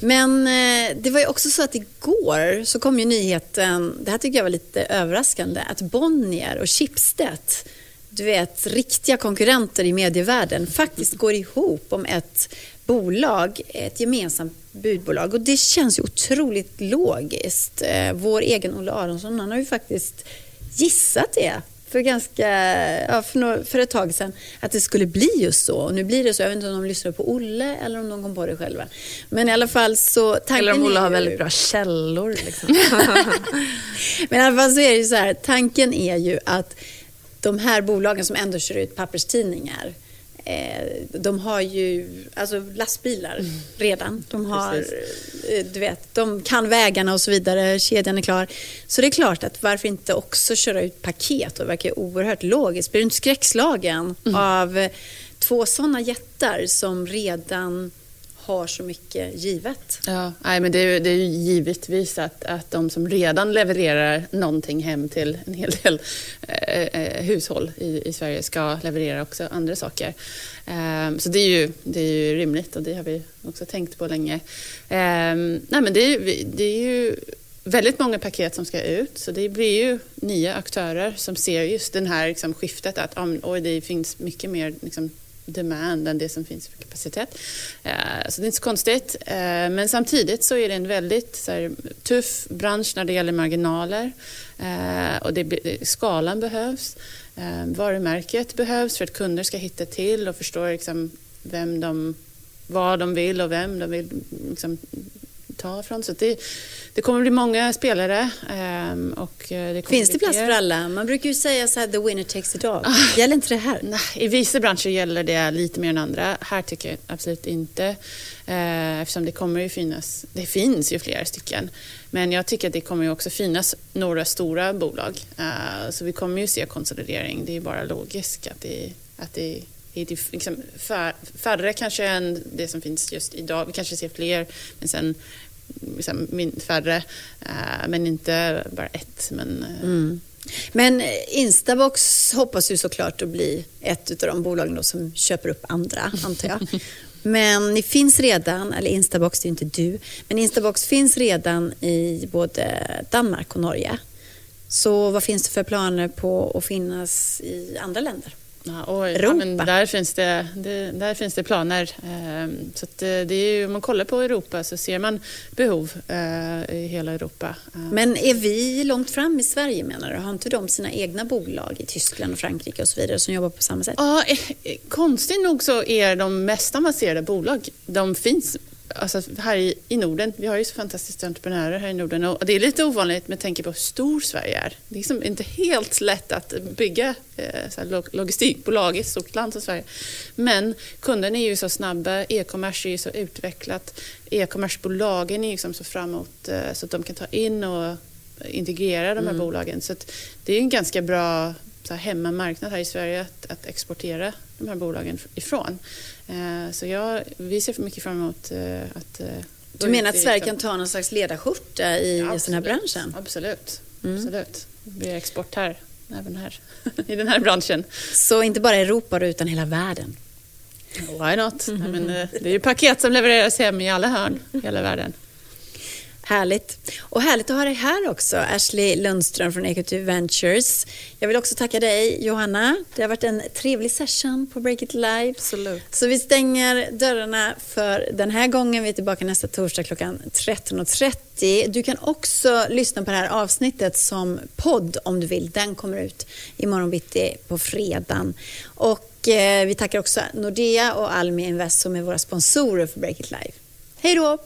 Men eh, det var ju också så att igår så kom ju nyheten, det här tycker jag var lite överraskande, att Bonnier och Schibsted, du vet riktiga konkurrenter i medievärlden, faktiskt går ihop om ett bolag, ett gemensamt budbolag. Och det känns ju otroligt logiskt. Eh, Vår egen Olle Aronsson, han har ju faktiskt gissat det för, ganska, ja, för, nå- för ett tag sedan att det skulle bli just så. Och nu blir det så. Jag vet inte om de lyssnar på Olle eller om de kom på det själva. Men i alla fall så... Eller om Olle har ju- väldigt bra källor. Liksom. Men i alla fall så är det ju så här, tanken är ju att de här bolagen som ändå kör ut papperstidningar eh, de har ju alltså lastbilar redan. De, har, Precis. eh, du vet, de kan vägarna och så vidare, kedjan är klar. Så det är klart att varför inte också köra ut paket? Det verkar oerhört logiskt. Blir du inte skräckslagen av eh, två sådana jättar som redan har så mycket givet? Ja, nej, men det, är, ju- det är ju givetvis att, att de som redan levererar någonting hem till en hel del eh, eh, hushåll i, i Sverige ska leverera också andra saker. Eh, så det är, ju, det är ju rimligt och det har vi också tänkt på länge. Ehm, nej, men det, är, det är ju väldigt många paket som ska ut så det blir ju nya aktörer som ser just den här liksom, skiftet att um, oj, det finns mycket mer liksom, demand än det som finns för kapacitet. Eh, så det är inte så konstigt. Eh, men samtidigt så är det en väldigt så här, tuff bransch när det gäller marginaler. Eh, och det, skalan behövs. Varumärket behövs för att kunder ska hitta till och förstå liksom vem de, vad de vill och vem de vill liksom, ta från. Så det, det kommer bli många spelare. eh, Och eh, det Finns det plats för alla? Man brukar ju säga så här, the winner takes it all. Gäller inte det här? Nej, I vissa branscher gäller det lite mer än andra. Här tycker jag absolut inte. Eh, eftersom det kommer ju finnas, det finns ju flera stycken. Men jag tycker att det kommer ju också finnas några stora bolag. Eh, så vi kommer ju se konsolidering. Det är bara logiskt att det, att det är liksom fär, färre kanske än det som finns just idag. Vi kanske ser fler, men sen liksom, färre. Eh, men inte bara ett. Men, eh, Men eh, Instabox hoppas ju såklart att bli ett av de bolagen som köper upp andra, antar jag. Men ni finns redan, eller Instabox, det är inte du, men Instabox finns redan i både Danmark och Norge. Så vad finns det för planer på att finnas i andra länder? Ja, och, ja, men där, finns det, det, där finns det planer. Ehm, Så eh, det är ju, om man kollar på Europa så ser man behov eh, i hela Europa. Ehm, Men är vi långt fram i Sverige menar du? Har inte de sina egna bolag i Tyskland och Frankrike och så vidare som jobbar på samma sätt? Ja, eh, konstigt nog så är de mest avancerade bolag, de finns alltså här i, i Norden, vi har ju så fantastiska entreprenörer här i Norden och det är lite ovanligt med tanke på hur stor Sverige är. Det är liksom inte helt lätt att bygga eh, logistikbolag i ett stort land som Sverige. Men kunderna är ju så snabba, e-commerce är ju så utvecklat, e-commercebolagen är liksom så framåt eh, så att de kan ta in och integrera de här mm. bolagen. Så det är en ganska bra så här, hemmamarknad här i Sverige att, att exportera de här bolagen ifrån. Eh, så jag, vi ser mycket fram emot eh, att... Eh, du menar att Sverige kan ta någon slags ledarskjorta i ja, den här branschen? Absolut. Mm. absolut. Det blir export här, även här, i den här branschen. Så inte bara Europa utan hela världen? Why not? Mm. Men, det är ju paket som levereras hem i alla hörn i hela världen. Härligt. Och härligt att ha dig här också, Ashley Lundström från Equity Ventures. Jag vill också tacka dig, Johanna. Det har varit en trevlig session på Break It Live. Absolut. Så vi stänger dörrarna för den här gången. Vi är tillbaka nästa torsdag klockan 13.30. Du kan också lyssna på det här avsnittet som podd om du vill. Den kommer ut imorgon bitti på fredagen. Och eh, vi tackar också Nordea och Almi Invest som är våra sponsorer för Break It Live. Hej då!